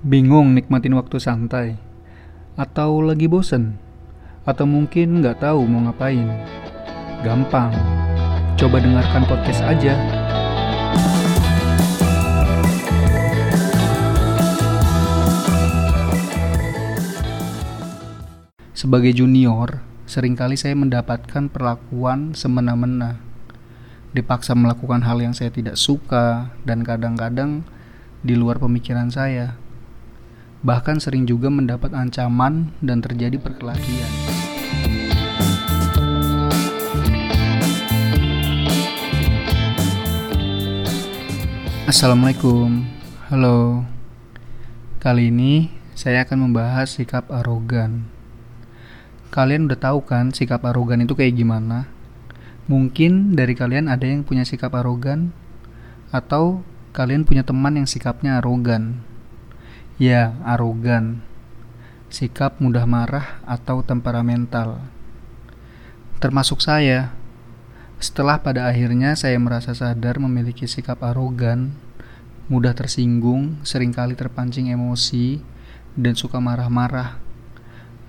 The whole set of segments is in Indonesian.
Bingung nikmatin waktu santai? Atau lagi bosen? Atau mungkin nggak tahu mau ngapain? Gampang, coba dengarkan podcast aja. Sebagai junior, sering kali saya mendapatkan perlakuan semena-mena. Dipaksa melakukan hal yang saya tidak suka dan kadang-kadang di luar pemikiran saya. Bahkan sering juga mendapat ancaman dan terjadi perkelahian. Assalamualaikum, halo. Kali ini saya akan membahas sikap arogan. Kalian udah tahu kan sikap arogan itu kayak gimana? Mungkin dari kalian ada yang punya sikap arogan atau kalian punya teman yang sikapnya arogan. Ya, arogan. Sikap mudah marah atau temperamental. Termasuk saya. Setelah pada akhirnya saya merasa sadar memiliki sikap arogan, mudah tersinggung, sering kali terpancing emosi, dan suka marah-marah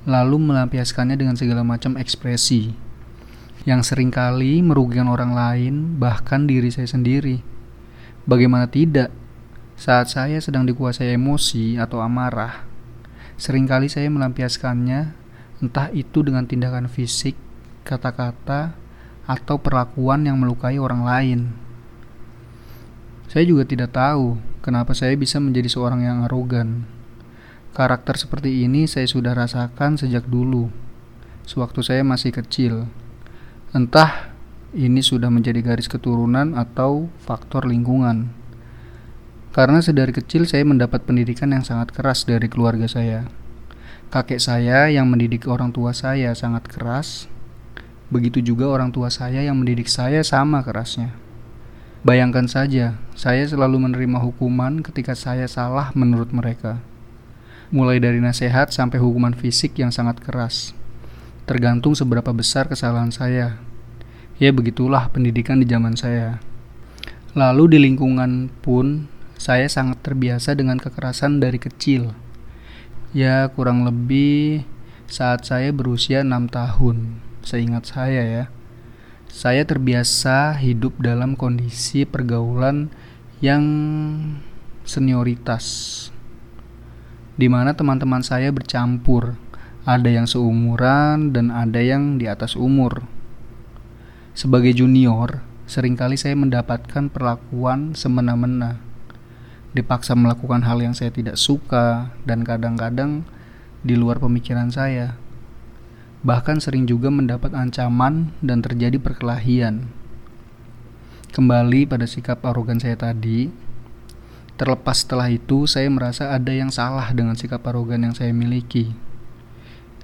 lalu melampiaskannya dengan segala macam ekspresi yang sering kali merugikan orang lain, bahkan diri saya sendiri. Bagaimana tidak, saat saya sedang dikuasai emosi atau amarah, sering kali saya melampiaskannya, entah itu dengan tindakan fisik, kata-kata, atau perlakuan yang melukai orang lain. Saya juga tidak tahu kenapa saya bisa menjadi seorang yang arogan. Karakter seperti ini saya sudah rasakan sejak dulu, sewaktu saya masih kecil. Entah ini sudah menjadi garis keturunan atau faktor lingkungan. Karena sedari kecil saya mendapat pendidikan yang sangat keras dari keluarga saya. Kakek saya yang mendidik orang tua saya sangat keras. Begitu juga orang tua saya yang mendidik saya sama kerasnya. Bayangkan saja, saya selalu menerima hukuman ketika saya salah menurut mereka mulai dari nasihat sampai hukuman fisik yang sangat keras. Tergantung seberapa besar kesalahan saya. Ya begitulah pendidikan di zaman saya. Lalu di lingkungan pun saya sangat terbiasa dengan kekerasan dari kecil. Ya kurang lebih saat saya berusia 6 tahun, seingat saya ya. Saya terbiasa hidup dalam kondisi pergaulan yang senioritas di mana teman-teman saya bercampur. Ada yang seumuran dan ada yang di atas umur. Sebagai junior, sering kali saya mendapatkan perlakuan semena-mena. Dipaksa melakukan hal yang saya tidak suka dan kadang-kadang di luar pemikiran saya. Bahkan sering juga mendapat ancaman dan terjadi perkelahian. Kembali pada sikap arogan saya tadi, Terlepas setelah itu, saya merasa ada yang salah dengan sikap arogan yang saya miliki.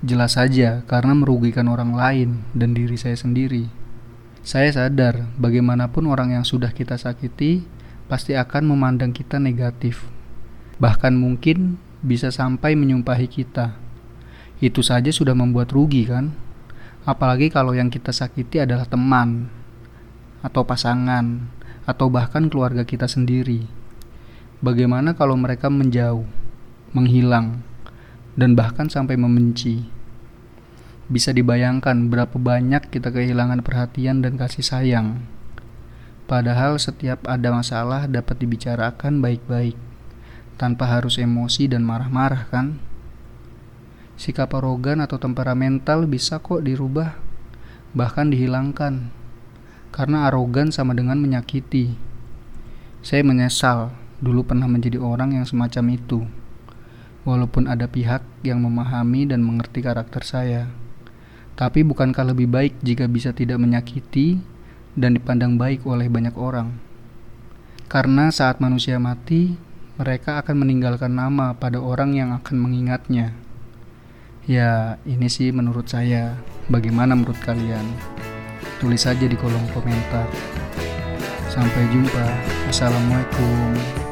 Jelas saja, karena merugikan orang lain dan diri saya sendiri. Saya sadar, bagaimanapun orang yang sudah kita sakiti pasti akan memandang kita negatif, bahkan mungkin bisa sampai menyumpahi kita. Itu saja sudah membuat rugi, kan? Apalagi kalau yang kita sakiti adalah teman, atau pasangan, atau bahkan keluarga kita sendiri. Bagaimana kalau mereka menjauh, menghilang, dan bahkan sampai membenci? Bisa dibayangkan berapa banyak kita kehilangan perhatian dan kasih sayang. Padahal setiap ada masalah dapat dibicarakan baik-baik, tanpa harus emosi dan marah-marah kan? Sikap arogan atau temperamental bisa kok dirubah, bahkan dihilangkan. Karena arogan sama dengan menyakiti. Saya menyesal dulu pernah menjadi orang yang semacam itu. Walaupun ada pihak yang memahami dan mengerti karakter saya. Tapi bukankah lebih baik jika bisa tidak menyakiti dan dipandang baik oleh banyak orang? Karena saat manusia mati, mereka akan meninggalkan nama pada orang yang akan mengingatnya. Ya, ini sih menurut saya. Bagaimana menurut kalian? Tulis saja di kolom komentar. Sampai jumpa. Assalamualaikum.